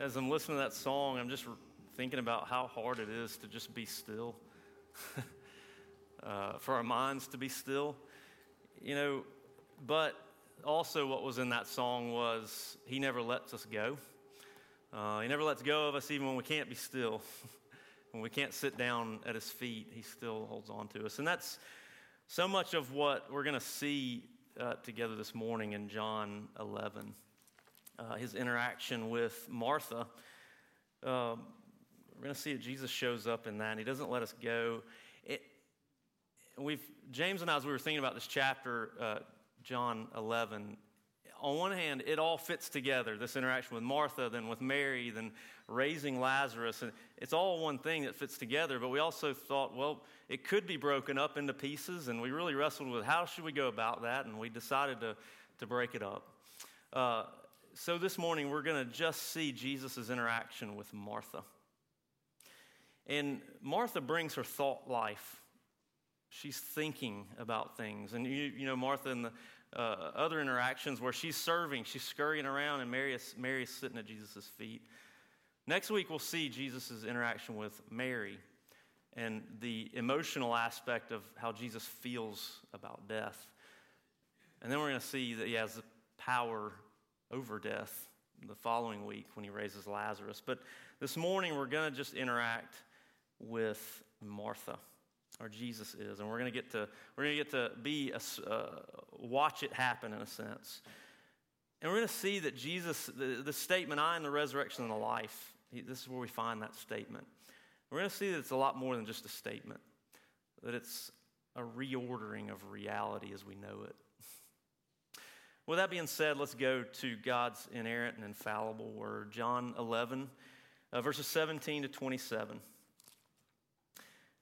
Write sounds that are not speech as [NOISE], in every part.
as I'm listening to that song, I'm just thinking about how hard it is to just be still, [LAUGHS] uh, for our minds to be still. You know, but also what was in that song was He never lets us go. Uh, he never lets go of us even when we can't be still. [LAUGHS] when we can't sit down at His feet, He still holds on to us. And that's so much of what we're going to see uh, together this morning in John 11 uh, his interaction with Martha. Um, we're going to see that Jesus shows up in that, and he doesn't let us go. It, we've, James and I, as we were thinking about this chapter, uh, John 11, on one hand, it all fits together this interaction with Martha, then with Mary, then raising Lazarus. And it's all one thing that fits together. But we also thought, well, it could be broken up into pieces. And we really wrestled with how should we go about that. And we decided to, to break it up. Uh, so this morning, we're going to just see Jesus' interaction with Martha. And Martha brings her thought life. She's thinking about things. And you, you know, Martha in the uh, other interactions where she's serving, she's scurrying around, and Mary is, Mary is sitting at Jesus' feet. Next week, we'll see Jesus' interaction with Mary and the emotional aspect of how Jesus feels about death. And then we're going to see that he has the power over death the following week when he raises Lazarus. But this morning, we're going to just interact with Martha, or Jesus is, and we're going to get to we're going to get to be a, uh, watch it happen in a sense, and we're going to see that Jesus, the, the statement, "I am the resurrection and the life." He, this is where we find that statement. We're going to see that it's a lot more than just a statement; that it's a reordering of reality as we know it. With that being said, let's go to God's inerrant and infallible word, John 11, uh, verses 17 to 27.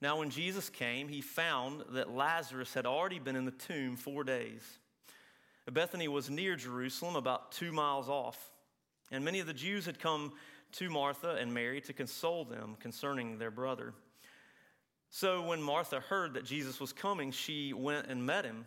Now, when Jesus came, he found that Lazarus had already been in the tomb four days. Bethany was near Jerusalem, about two miles off, and many of the Jews had come to Martha and Mary to console them concerning their brother. So, when Martha heard that Jesus was coming, she went and met him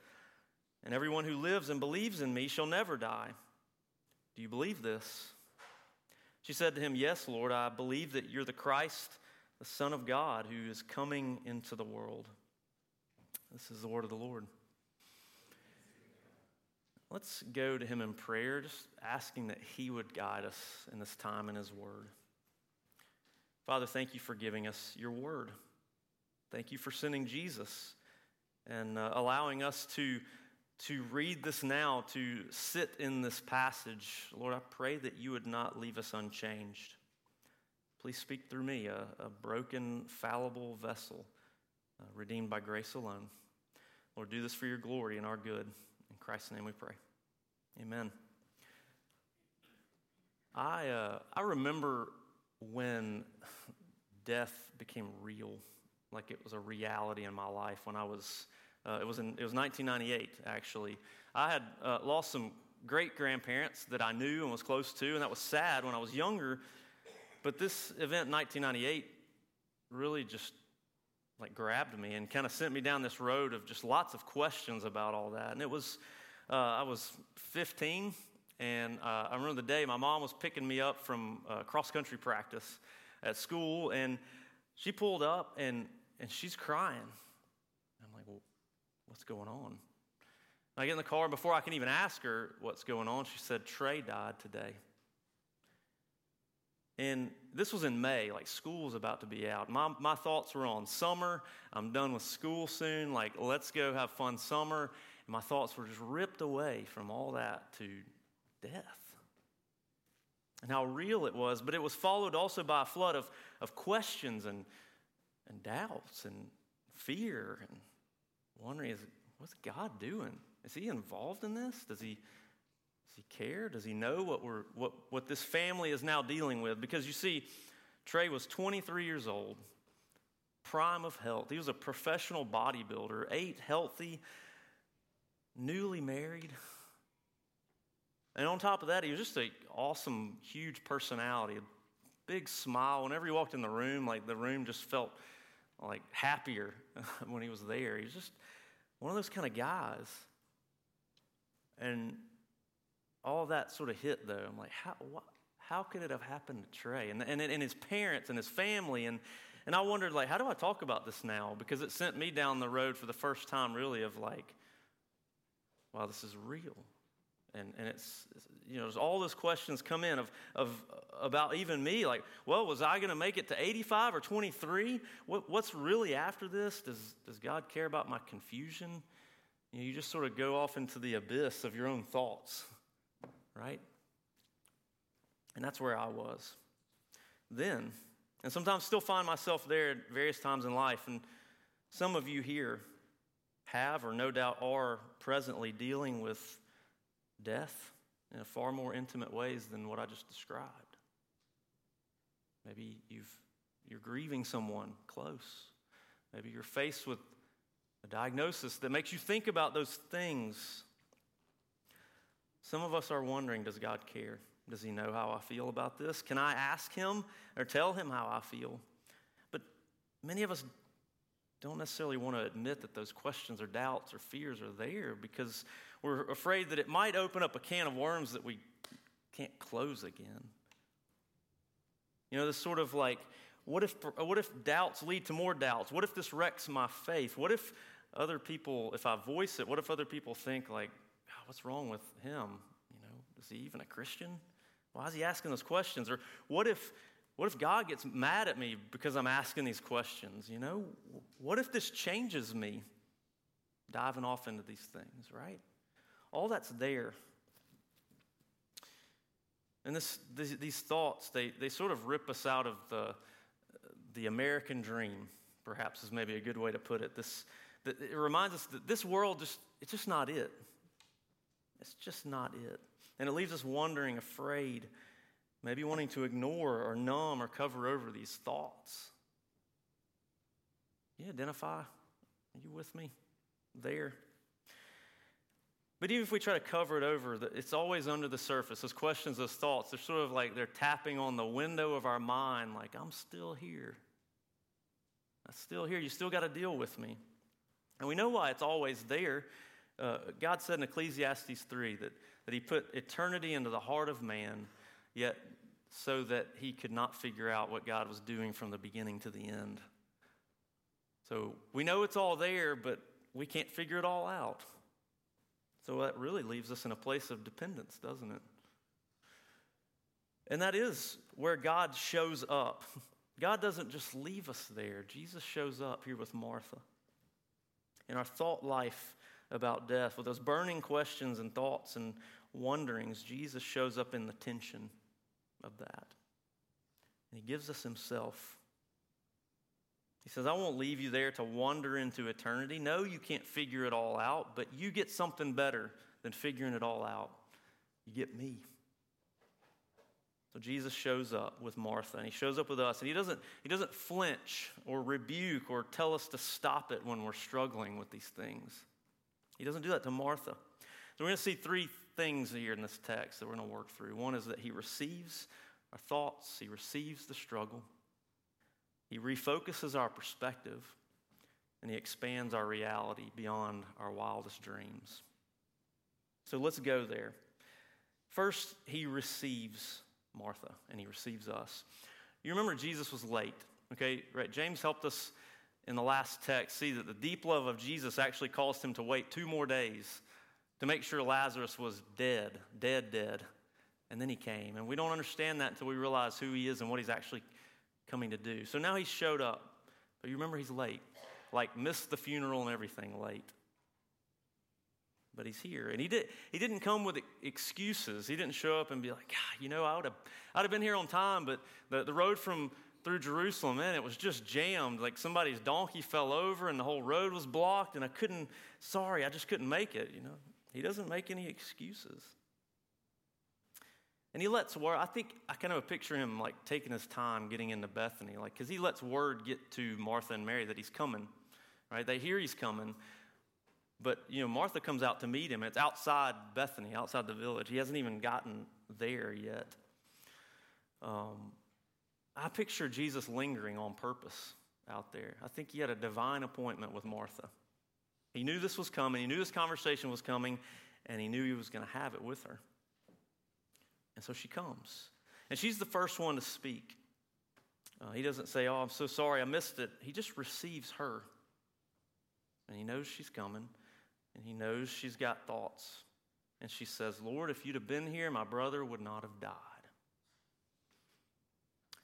And everyone who lives and believes in me shall never die. Do you believe this? She said to him, Yes, Lord, I believe that you're the Christ, the Son of God, who is coming into the world. This is the word of the Lord. Let's go to him in prayer, just asking that he would guide us in this time in his word. Father, thank you for giving us your word. Thank you for sending Jesus and uh, allowing us to to read this now, to sit in this passage, Lord, I pray that you would not leave us unchanged. Please speak through me, a, a broken, fallible vessel, uh, redeemed by grace alone. Lord, do this for your glory and our good. In Christ's name we pray. Amen. I, uh, I remember when death became real, like it was a reality in my life when I was uh, it, was in, it was 1998, actually. I had uh, lost some great grandparents that I knew and was close to, and that was sad when I was younger. But this event in 1998 really just like grabbed me and kind of sent me down this road of just lots of questions about all that. And it was, uh, I was 15, and uh, I remember the day my mom was picking me up from uh, cross country practice at school, and she pulled up and, and she's crying. What's going on? I get in the car, and before I can even ask her what's going on, she said, Trey died today. And this was in May, like school was about to be out. My, my thoughts were on summer. I'm done with school soon. Like, let's go have fun summer. And my thoughts were just ripped away from all that to death. And how real it was, but it was followed also by a flood of, of questions and, and doubts and fear and wondering, is, what's God doing? Is he involved in this? Does he, does he care? Does he know what, we're, what, what this family is now dealing with? Because you see, Trey was 23 years old, prime of health. He was a professional bodybuilder, ate healthy, newly married. And on top of that, he was just an awesome, huge personality, a big smile. Whenever he walked in the room, like the room just felt like happier [LAUGHS] when he was there. He was just one of those kind of guys. And all that sort of hit though. I'm like, how, how could it have happened to Trey? And, and, and his parents and his family. And, and I wondered, like, how do I talk about this now? Because it sent me down the road for the first time, really, of like, wow, this is real. And, and it's, you know, there's all those questions come in of, of about even me, like, well, was I going to make it to 85 or 23? What, what's really after this? Does, does God care about my confusion? You, know, you just sort of go off into the abyss of your own thoughts, right? And that's where I was then. And sometimes still find myself there at various times in life. And some of you here have, or no doubt are, presently dealing with death in far more intimate ways than what I just described. Maybe you've, you're grieving someone close. Maybe you're faced with a diagnosis that makes you think about those things. Some of us are wondering does God care? Does he know how I feel about this? Can I ask him or tell him how I feel? But many of us don't necessarily want to admit that those questions or doubts or fears are there because we're afraid that it might open up a can of worms that we can't close again. You know, this sort of like, what if, what if doubts lead to more doubts? What if this wrecks my faith? What if other people, if I voice it, what if other people think, like, oh, what's wrong with him? You know, is he even a Christian? Why is he asking those questions? Or what if, what if God gets mad at me because I'm asking these questions? You know, what if this changes me? Diving off into these things, right? All that's there. And this, these, these thoughts, they, they sort of rip us out of the, the American dream, perhaps is maybe a good way to put it. This, it reminds us that this world just, it's just not it. It's just not it. And it leaves us wondering, afraid, maybe wanting to ignore or numb or cover over these thoughts. You identify? Are you with me? There. But even if we try to cover it over, it's always under the surface. Those questions, those thoughts, they're sort of like they're tapping on the window of our mind, like, I'm still here. I'm still here. You still got to deal with me. And we know why it's always there. Uh, God said in Ecclesiastes 3 that, that He put eternity into the heart of man, yet so that he could not figure out what God was doing from the beginning to the end. So we know it's all there, but we can't figure it all out. So that really leaves us in a place of dependence, doesn't it? And that is where God shows up. [LAUGHS] God doesn't just leave us there, Jesus shows up here with Martha. In our thought life about death, with those burning questions and thoughts and wonderings, Jesus shows up in the tension of that. And he gives us himself. He says, I won't leave you there to wander into eternity. No, you can't figure it all out, but you get something better than figuring it all out. You get me. So Jesus shows up with Martha and he shows up with us and he doesn't, he doesn't flinch or rebuke or tell us to stop it when we're struggling with these things. He doesn't do that to Martha. So we're going to see three things here in this text that we're going to work through. One is that he receives our thoughts, he receives the struggle. He refocuses our perspective and he expands our reality beyond our wildest dreams. So let's go there. First, he receives Martha and he receives us. You remember Jesus was late, okay? Right? James helped us in the last text see that the deep love of Jesus actually caused him to wait two more days to make sure Lazarus was dead, dead, dead. And then he came. And we don't understand that until we realize who he is and what he's actually coming to do. So now he showed up. But you remember he's late, like missed the funeral and everything late. But he's here. And he, did, he didn't come with excuses. He didn't show up and be like, God, you know, I would have, I'd have been here on time, but the, the road from through Jerusalem, man, it was just jammed. Like somebody's donkey fell over and the whole road was blocked, and I couldn't, sorry, I just couldn't make it, you know. He doesn't make any excuses. And he lets word, I think I kind of picture him like taking his time getting into Bethany, like, because he lets word get to Martha and Mary that he's coming, right? They hear he's coming. But, you know, Martha comes out to meet him. It's outside Bethany, outside the village. He hasn't even gotten there yet. Um, I picture Jesus lingering on purpose out there. I think he had a divine appointment with Martha. He knew this was coming, he knew this conversation was coming, and he knew he was going to have it with her. And so she comes. And she's the first one to speak. Uh, he doesn't say, Oh, I'm so sorry, I missed it. He just receives her. And he knows she's coming, and he knows she's got thoughts. And she says, Lord, if you'd have been here, my brother would not have died.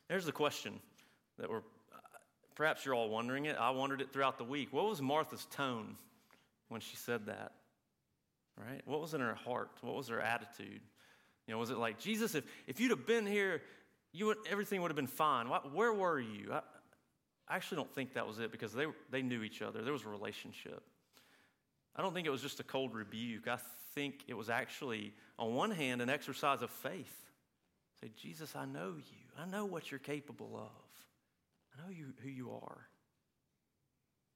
There's the question that we're, perhaps you're all wondering it. I wondered it throughout the week. What was Martha's tone when she said that? Right? What was in her heart? What was her attitude? You know, was it like, Jesus, if, if you'd have been here, you would, everything would have been fine. Where were you? I, I actually don't think that was it because they, they knew each other. There was a relationship. I don't think it was just a cold rebuke. I think it was actually, on one hand, an exercise of faith. Say, Jesus, I know you. I know what you're capable of. I know you, who you are.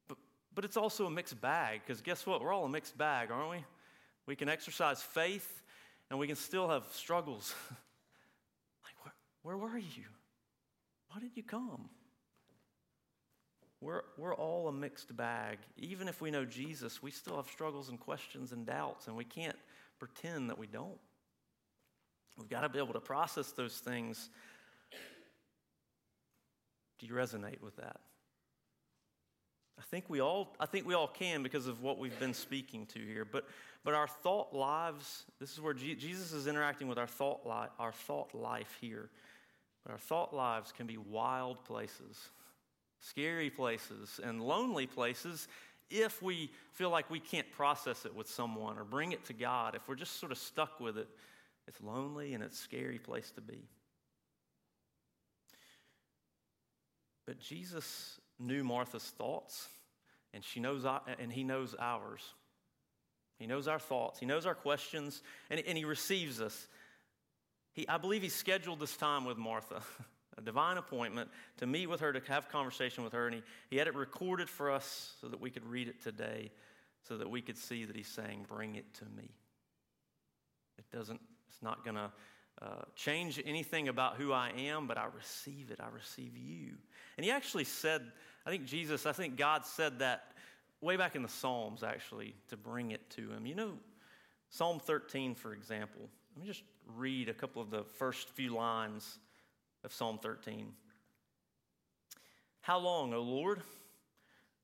But, but it's also a mixed bag because guess what? We're all a mixed bag, aren't we? We can exercise faith and we can still have struggles. [LAUGHS] like, where, where were you? Why did you come? We're, we're all a mixed bag. Even if we know Jesus, we still have struggles and questions and doubts, and we can't pretend that we don't. We've got to be able to process those things. Do you resonate with that? I think we all I think we all can because of what we've been speaking to here. But but our thought lives, this is where Jesus is interacting with our thought life, our thought life here. But our thought lives can be wild places, scary places, and lonely places if we feel like we can't process it with someone or bring it to God. If we're just sort of stuck with it, it's lonely and it's a scary place to be. But Jesus knew Martha's thoughts, and she knows, uh, and he knows ours. He knows our thoughts, He knows our questions, and, and He receives us. He, I believe He scheduled this time with Martha, [LAUGHS] a divine appointment to meet with her, to have conversation with her, and He, he had it recorded for us so that we could read it today, so that we could see that He's saying, Bring it to me. It doesn't, it's not going to uh, change anything about who I am, but I receive it. I receive you. And he actually said, I think Jesus, I think God said that way back in the Psalms, actually, to bring it to him. You know, Psalm 13, for example. Let me just read a couple of the first few lines of Psalm 13. How long, O Lord,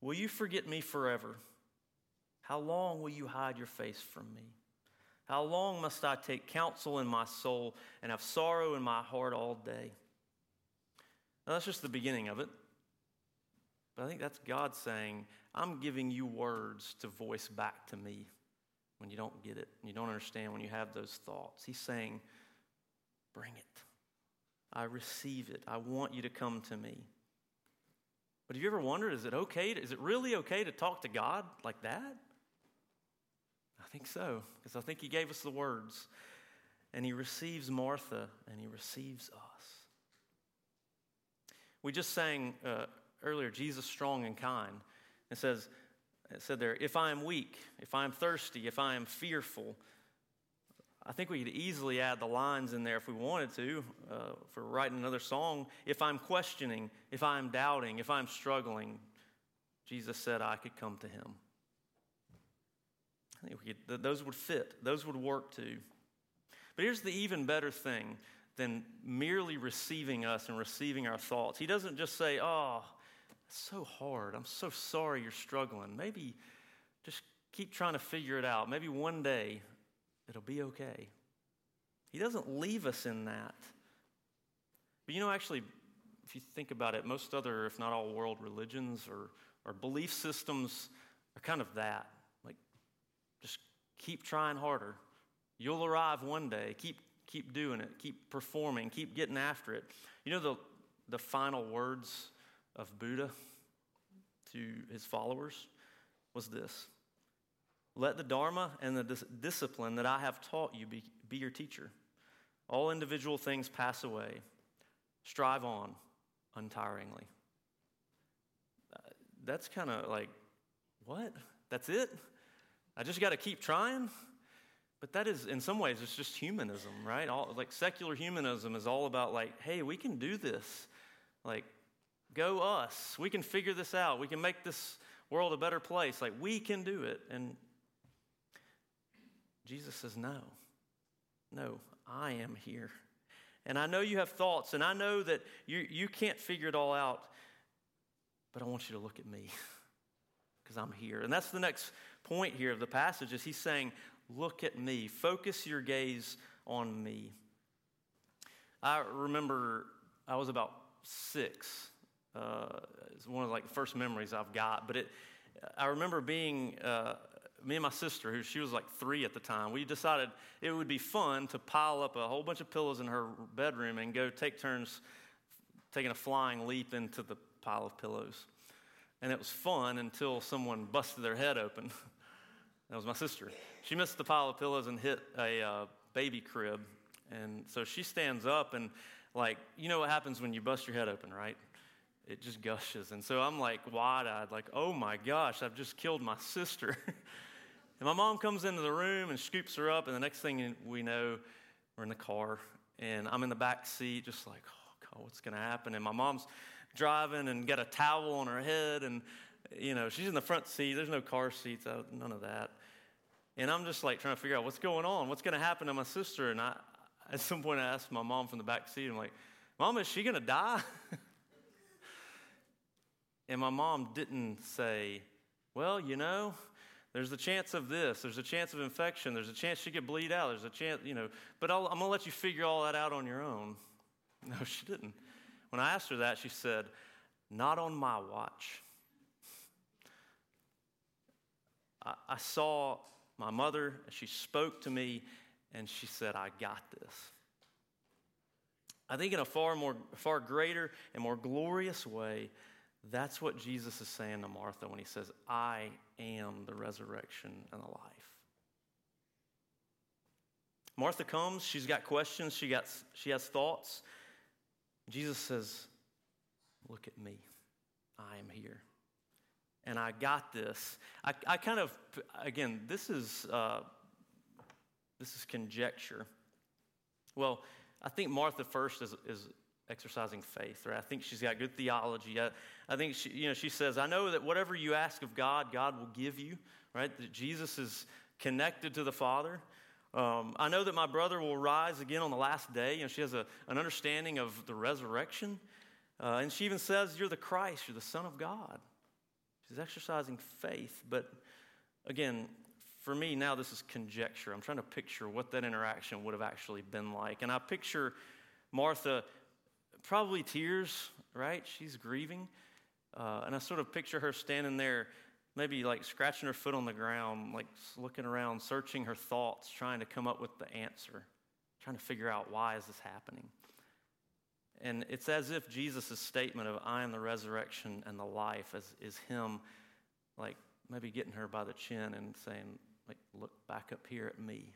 will you forget me forever? How long will you hide your face from me? How long must I take counsel in my soul and have sorrow in my heart all day? Now, that's just the beginning of it. But I think that's God saying, I'm giving you words to voice back to me when you don't get it, you don't understand, when you have those thoughts. He's saying, Bring it. I receive it. I want you to come to me. But have you ever wondered, is it okay? To, is it really okay to talk to God like that? I think so, because I think He gave us the words. And He receives Martha and He receives us. We just sang uh, earlier, Jesus strong and kind. It says, it said there, if I am weak, if I am thirsty, if I am fearful. I think we could easily add the lines in there if we wanted to uh, for writing another song. If I'm questioning, if I'm doubting, if I'm struggling, Jesus said I could come to him. I think could, those would fit, those would work too. But here's the even better thing than merely receiving us and receiving our thoughts. He doesn't just say, Oh, it's so hard. I'm so sorry you're struggling. Maybe just keep trying to figure it out. Maybe one day it'll be okay. He doesn't leave us in that. But you know, actually, if you think about it, most other, if not all world religions or, or belief systems are kind of that. Like, just keep trying harder. You'll arrive one day. Keep, keep doing it. Keep performing. Keep getting after it. You know, the, the final words of Buddha to his followers was this Let the Dharma and the dis- discipline that I have taught you be, be your teacher. All individual things pass away. Strive on untiringly. Uh, that's kind of like, what? That's it? I just got to keep trying? But that is, in some ways, it's just humanism, right? All, like secular humanism is all about, like, hey, we can do this. Like, go us. We can figure this out. We can make this world a better place. Like, we can do it. And Jesus says, no. No, I am here. And I know you have thoughts, and I know that you, you can't figure it all out, but I want you to look at me [LAUGHS] because I'm here. And that's the next point here of the passage is he's saying, look at me. Focus your gaze on me. I remember I was about six. Uh, it's one of like the first memories I've got. But it, I remember being uh, me and my sister, who she was like three at the time. We decided it would be fun to pile up a whole bunch of pillows in her bedroom and go take turns taking a flying leap into the pile of pillows. And it was fun until someone busted their head open. [LAUGHS] that was my sister. She missed the pile of pillows and hit a uh, baby crib. And so she stands up and, like, you know what happens when you bust your head open, right? It just gushes. And so I'm like wide eyed, like, oh my gosh, I've just killed my sister. [LAUGHS] and my mom comes into the room and scoops her up. And the next thing we know, we're in the car. And I'm in the back seat, just like, oh God, what's going to happen? And my mom's driving and got a towel on her head. And, you know, she's in the front seat. There's no car seats, none of that. And I'm just like trying to figure out what's going on, what's going to happen to my sister. And I, at some point, I asked my mom from the back seat, I'm like, Mom, is she going to die? [LAUGHS] and my mom didn't say, Well, you know, there's a chance of this, there's a chance of infection, there's a chance she could bleed out, there's a chance, you know, but i am going to let you figure all that out on your own. [LAUGHS] No, she didn't. When I asked her that, she said, Not on my watch. I, I saw my mother, and she spoke to me, and she said, I got this. I think in a far more, far greater and more glorious way, that's what Jesus is saying to Martha when he says, I am the resurrection and the life. Martha comes, she's got questions, she, got, she has thoughts. Jesus says, Look at me. I am here. And I got this. I, I kind of, again, this is, uh, this is conjecture. Well, I think Martha first is, is exercising faith, right? I think she's got good theology. I, I think she, you know, she says, I know that whatever you ask of God, God will give you, right? That Jesus is connected to the Father. Um, I know that my brother will rise again on the last day. You know, she has a, an understanding of the resurrection. Uh, and she even says, You're the Christ, you're the Son of God. She's exercising faith. But again, for me, now this is conjecture. I'm trying to picture what that interaction would have actually been like. And I picture Martha, probably tears, right? She's grieving. Uh, and I sort of picture her standing there, maybe like scratching her foot on the ground, like looking around, searching her thoughts, trying to come up with the answer, trying to figure out why is this happening. And it's as if Jesus' statement of I am the resurrection and the life is, is him like maybe getting her by the chin and saying, like, look back up here at me.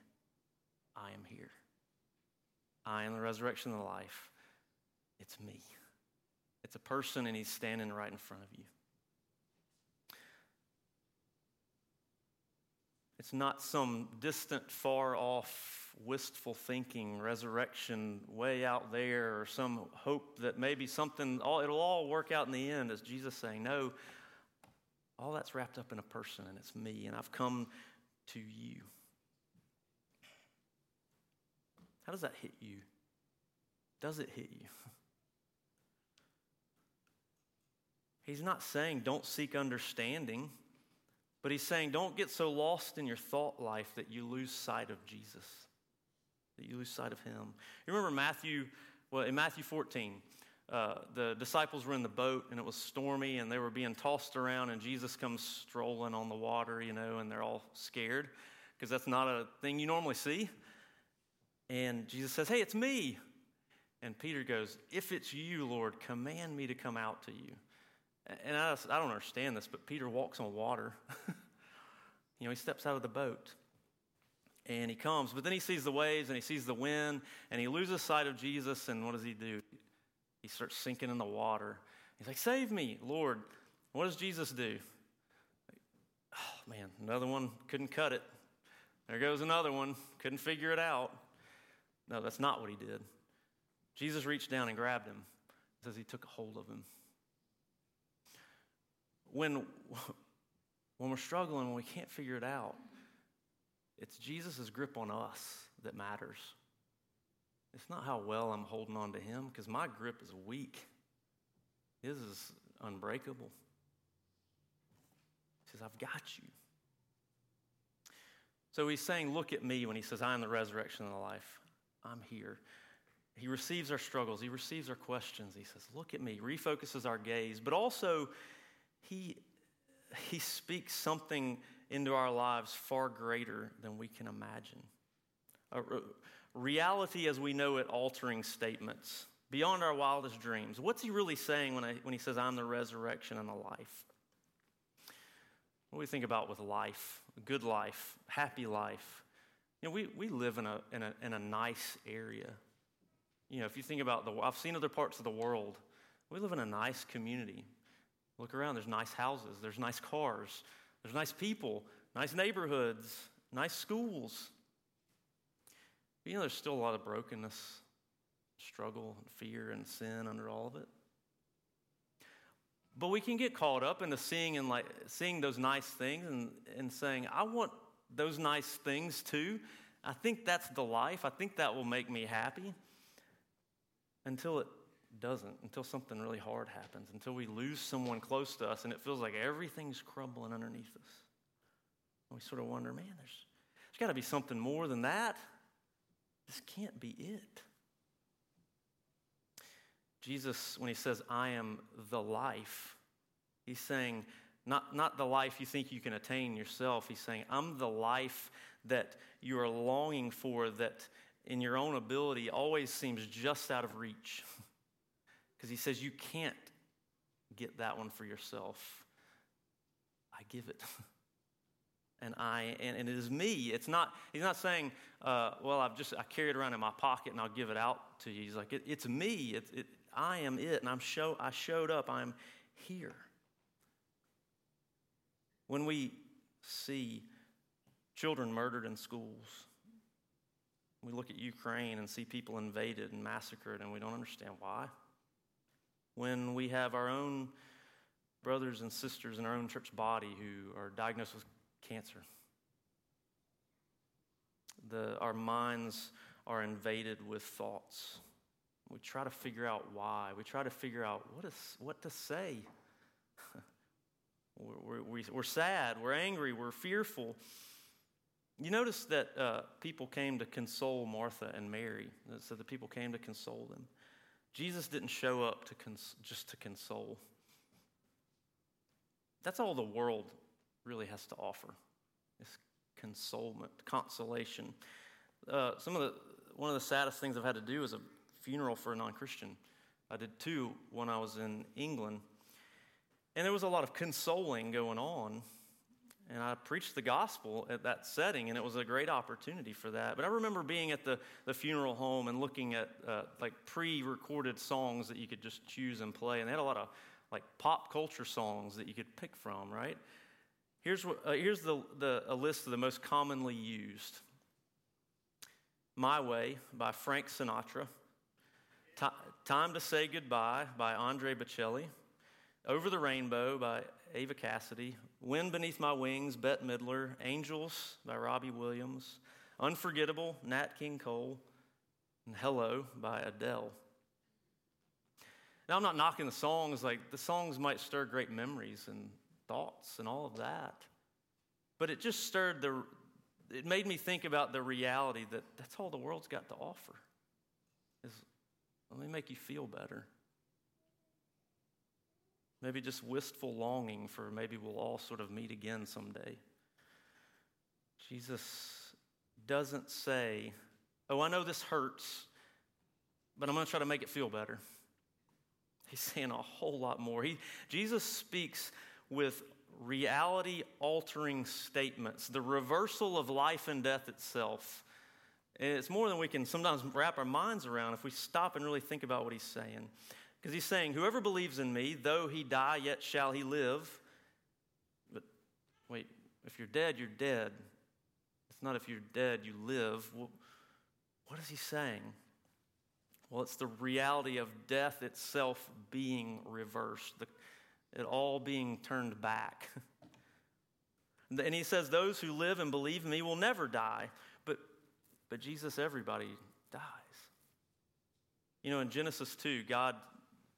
I am here. I am the resurrection and the life. It's me. It's a person, and he's standing right in front of you. It's not some distant, far off, wistful thinking, resurrection way out there, or some hope that maybe something, it'll all work out in the end, as Jesus saying, No, all that's wrapped up in a person, and it's me, and I've come to you. How does that hit you? Does it hit you? [LAUGHS] He's not saying don't seek understanding, but he's saying don't get so lost in your thought life that you lose sight of Jesus, that you lose sight of him. You remember Matthew, well, in Matthew 14, uh, the disciples were in the boat and it was stormy and they were being tossed around and Jesus comes strolling on the water, you know, and they're all scared because that's not a thing you normally see. And Jesus says, Hey, it's me. And Peter goes, If it's you, Lord, command me to come out to you. And I, I don't understand this, but Peter walks on water. [LAUGHS] you know, he steps out of the boat. And he comes, but then he sees the waves and he sees the wind and he loses sight of Jesus. And what does he do? He starts sinking in the water. He's like, Save me, Lord. What does Jesus do? Oh, man, another one couldn't cut it. There goes another one, couldn't figure it out. No, that's not what he did. Jesus reached down and grabbed him. Says he took a hold of him. When, when we're struggling, when we can't figure it out, it's Jesus' grip on us that matters. It's not how well I'm holding on to him, because my grip is weak. His is unbreakable. He says, I've got you. So he's saying, Look at me when he says, I am the resurrection and the life. I'm here. He receives our struggles, he receives our questions. He says, Look at me, refocuses our gaze, but also he, he speaks something into our lives far greater than we can imagine. A reality as we know it altering statements beyond our wildest dreams. What's he really saying when, I, when he says, I'm the resurrection and the life? What do we think about with life, good life, happy life? You know, we, we live in a, in, a, in a nice area. You know, if you think about the, I've seen other parts of the world. We live in a nice community. Look around, there's nice houses, there's nice cars, there's nice people, nice neighborhoods, nice schools. But you know, there's still a lot of brokenness, struggle, and fear, and sin under all of it. But we can get caught up into seeing and like seeing those nice things and, and saying, I want those nice things too. I think that's the life. I think that will make me happy. Until it doesn't, until something really hard happens, until we lose someone close to us and it feels like everything's crumbling underneath us. And we sort of wonder, man, there's, there's got to be something more than that. This can't be it. Jesus, when he says, I am the life, he's saying, not, not the life you think you can attain yourself. He's saying, I'm the life that you are longing for, that in your own ability always seems just out of reach. [LAUGHS] Because he says, You can't get that one for yourself. I give it. [LAUGHS] and I and, and, it is me. It's not. He's not saying, uh, "Well, I've just I carry it around in my pocket and I'll give it out to you." He's like, it, "It's me. It, it, I am it, and I'm show, I showed up. I'm here. When we see children murdered in schools, we look at Ukraine and see people invaded and massacred, and we don't understand why. When we have our own brothers and sisters in our own church body who are diagnosed with cancer, the, our minds are invaded with thoughts we try to figure out why. We try to figure out what, is, what to say. [LAUGHS] we're, we're, we're, sad, we're angry, we're fearful. You notice that uh, people came to console Martha and Mary. So the people came to console them. Jesus didn't show up to cons- just to console. That's all the world really has to offer is consolement, consolation. Uh, some of the one of the saddest things I've had to do as a funeral for a non Christian. I did two when I was in England. And there was a lot of consoling going on. And I preached the gospel at that setting, and it was a great opportunity for that. But I remember being at the, the funeral home and looking at uh, like pre recorded songs that you could just choose and play. And they had a lot of like pop culture songs that you could pick from, right? Here's, what, uh, here's the, the, a list of the most commonly used My Way by Frank Sinatra. Time to Say Goodbye by Andre Bocelli. Over the Rainbow by Ava Cassidy. Wind Beneath My Wings, Bette Midler. Angels by Robbie Williams. Unforgettable, Nat King Cole. And Hello by Adele. Now, I'm not knocking the songs, like, the songs might stir great memories and thoughts and all of that. But it just stirred the, it made me think about the reality that that's all the world's got to offer is let me make you feel better. Maybe just wistful longing for maybe we'll all sort of meet again someday. Jesus doesn't say, Oh, I know this hurts, but I'm going to try to make it feel better. He's saying a whole lot more. He, Jesus speaks with reality altering statements, the reversal of life and death itself. It's more than we can sometimes wrap our minds around if we stop and really think about what he's saying. Because he's saying, Whoever believes in me, though he die, yet shall he live. But wait, if you're dead, you're dead. It's not if you're dead, you live. Well, what is he saying? Well, it's the reality of death itself being reversed, the, it all being turned back. [LAUGHS] and he says, Those who live and believe in me will never die. But, but Jesus, everybody dies. You know, in Genesis 2, God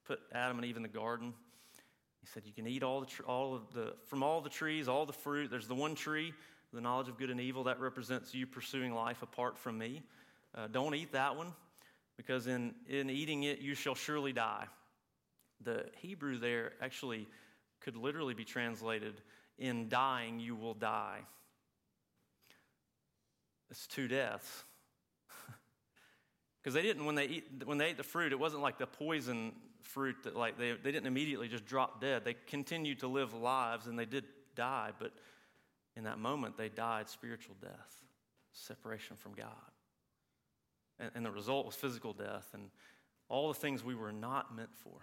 put Adam and Eve in the garden. He said, You can eat all the, all of the, from all the trees, all the fruit. There's the one tree, the knowledge of good and evil, that represents you pursuing life apart from me. Uh, don't eat that one, because in, in eating it, you shall surely die. The Hebrew there actually could literally be translated, In dying, you will die. It's two deaths. [LAUGHS] Because they didn't, when they, eat, when they ate the fruit, it wasn't like the poison fruit that like they, they didn't immediately just drop dead. They continued to live lives and they did die, but in that moment they died spiritual death, separation from God. And, and the result was physical death and all the things we were not meant for.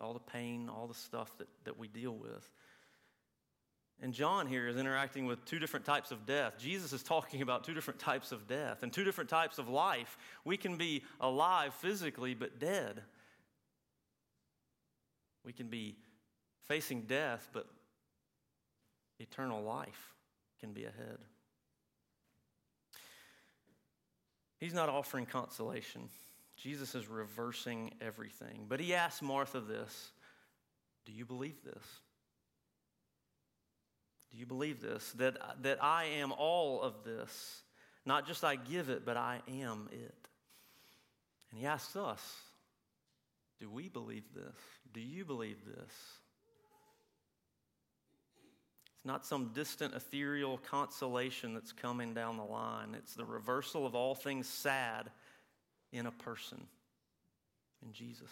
All the pain, all the stuff that, that we deal with. And John here is interacting with two different types of death. Jesus is talking about two different types of death and two different types of life. We can be alive physically, but dead. We can be facing death, but eternal life can be ahead. He's not offering consolation. Jesus is reversing everything. But he asks Martha this Do you believe this? Do you believe this? That, that I am all of this. Not just I give it, but I am it. And he asks us Do we believe this? Do you believe this? It's not some distant ethereal consolation that's coming down the line. It's the reversal of all things sad in a person, in Jesus.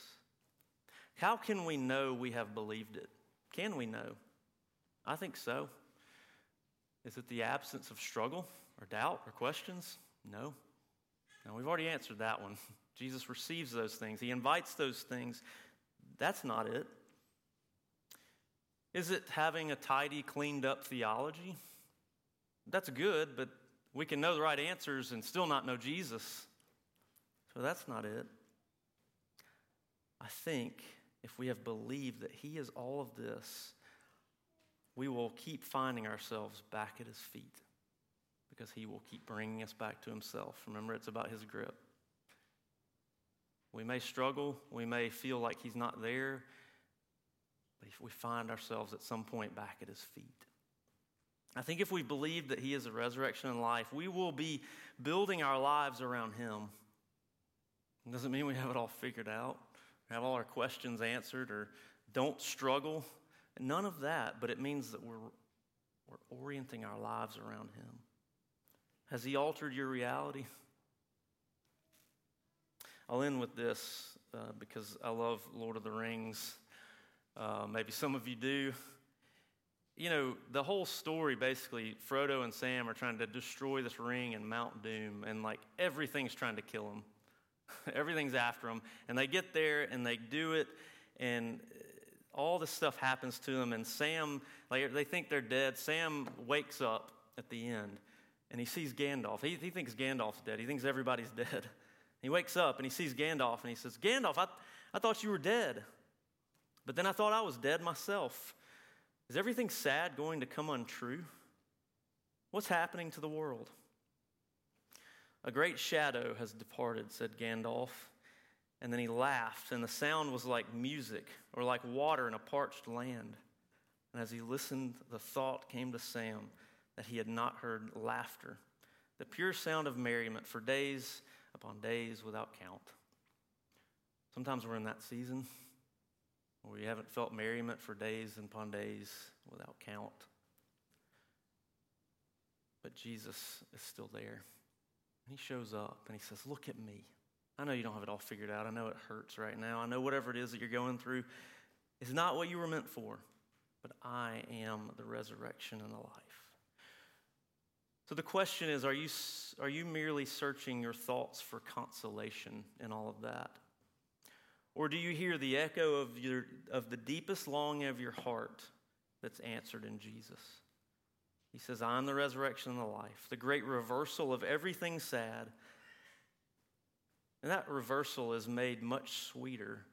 How can we know we have believed it? Can we know? I think so. Is it the absence of struggle or doubt or questions? No. Now, we've already answered that one. Jesus receives those things, He invites those things. That's not it. Is it having a tidy, cleaned up theology? That's good, but we can know the right answers and still not know Jesus. So that's not it. I think if we have believed that He is all of this, we will keep finding ourselves back at His feet because He will keep bringing us back to Himself. Remember, it's about His grip. We may struggle, we may feel like He's not there, but if we find ourselves at some point back at His feet. I think if we believe that He is a resurrection and life, we will be building our lives around Him. It doesn't mean we have it all figured out, have all our questions answered, or don't struggle. None of that, but it means that we're, we're orienting our lives around Him. Has He altered your reality? I'll end with this uh, because I love Lord of the Rings. Uh, maybe some of you do. You know, the whole story basically, Frodo and Sam are trying to destroy this ring in Mount Doom, and like everything's trying to kill them. [LAUGHS] everything's after them. And they get there and they do it, and all this stuff happens to them. And Sam, like, they think they're dead. Sam wakes up at the end and he sees Gandalf. He, he thinks Gandalf's dead, he thinks everybody's [LAUGHS] dead. He wakes up and he sees Gandalf and he says, Gandalf, I, I thought you were dead. But then I thought I was dead myself. Is everything sad going to come untrue? What's happening to the world? A great shadow has departed, said Gandalf. And then he laughed, and the sound was like music or like water in a parched land. And as he listened, the thought came to Sam that he had not heard laughter, the pure sound of merriment for days upon days without count. Sometimes we're in that season where we haven't felt merriment for days and upon days without count. But Jesus is still there. And he shows up and he says, Look at me. I know you don't have it all figured out. I know it hurts right now. I know whatever it is that you're going through is not what you were meant for. but I am the resurrection and the life. So the question is are you, are you merely searching your thoughts for consolation in all of that? Or do you hear the echo of, your, of the deepest longing of your heart that's answered in Jesus? He says, I'm the resurrection and the life, the great reversal of everything sad. And that reversal is made much sweeter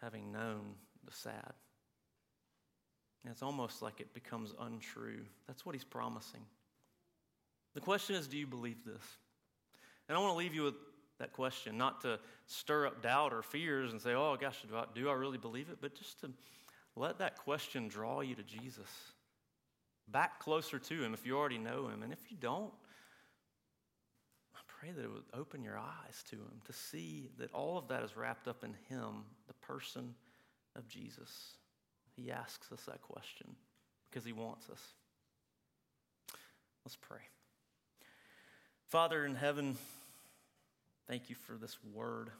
having known the sad. And it's almost like it becomes untrue. That's what he's promising. The question is do you believe this? And I want to leave you with that question, not to stir up doubt or fears and say, oh gosh, do I, do I really believe it? But just to let that question draw you to Jesus. Back closer to him if you already know him. And if you don't, I pray that it would open your eyes to him to see that all of that is wrapped up in him, the person of Jesus. He asks us that question because he wants us. Let's pray. Father in heaven, thank you for this word.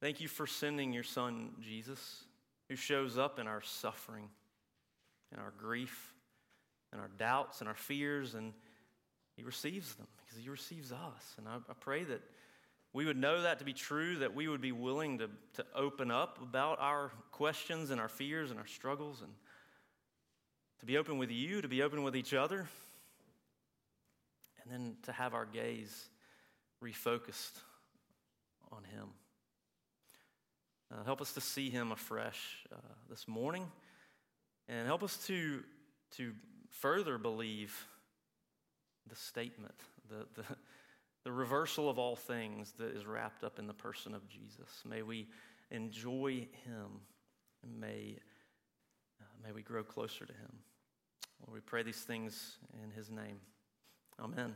Thank you for sending your son, Jesus, who shows up in our suffering, in our grief, in our doubts, and our fears, and he receives them because he receives us. And I, I pray that we would know that to be true, that we would be willing to, to open up about our questions and our fears and our struggles, and to be open with you, to be open with each other, and then to have our gaze refocused on Him. Uh, help us to see Him afresh uh, this morning, and help us to, to further believe the statement, the, the, the reversal of all things that is wrapped up in the person of Jesus. May we enjoy Him, and may, uh, may we grow closer to Him. Lord, we pray these things in His name. Amen.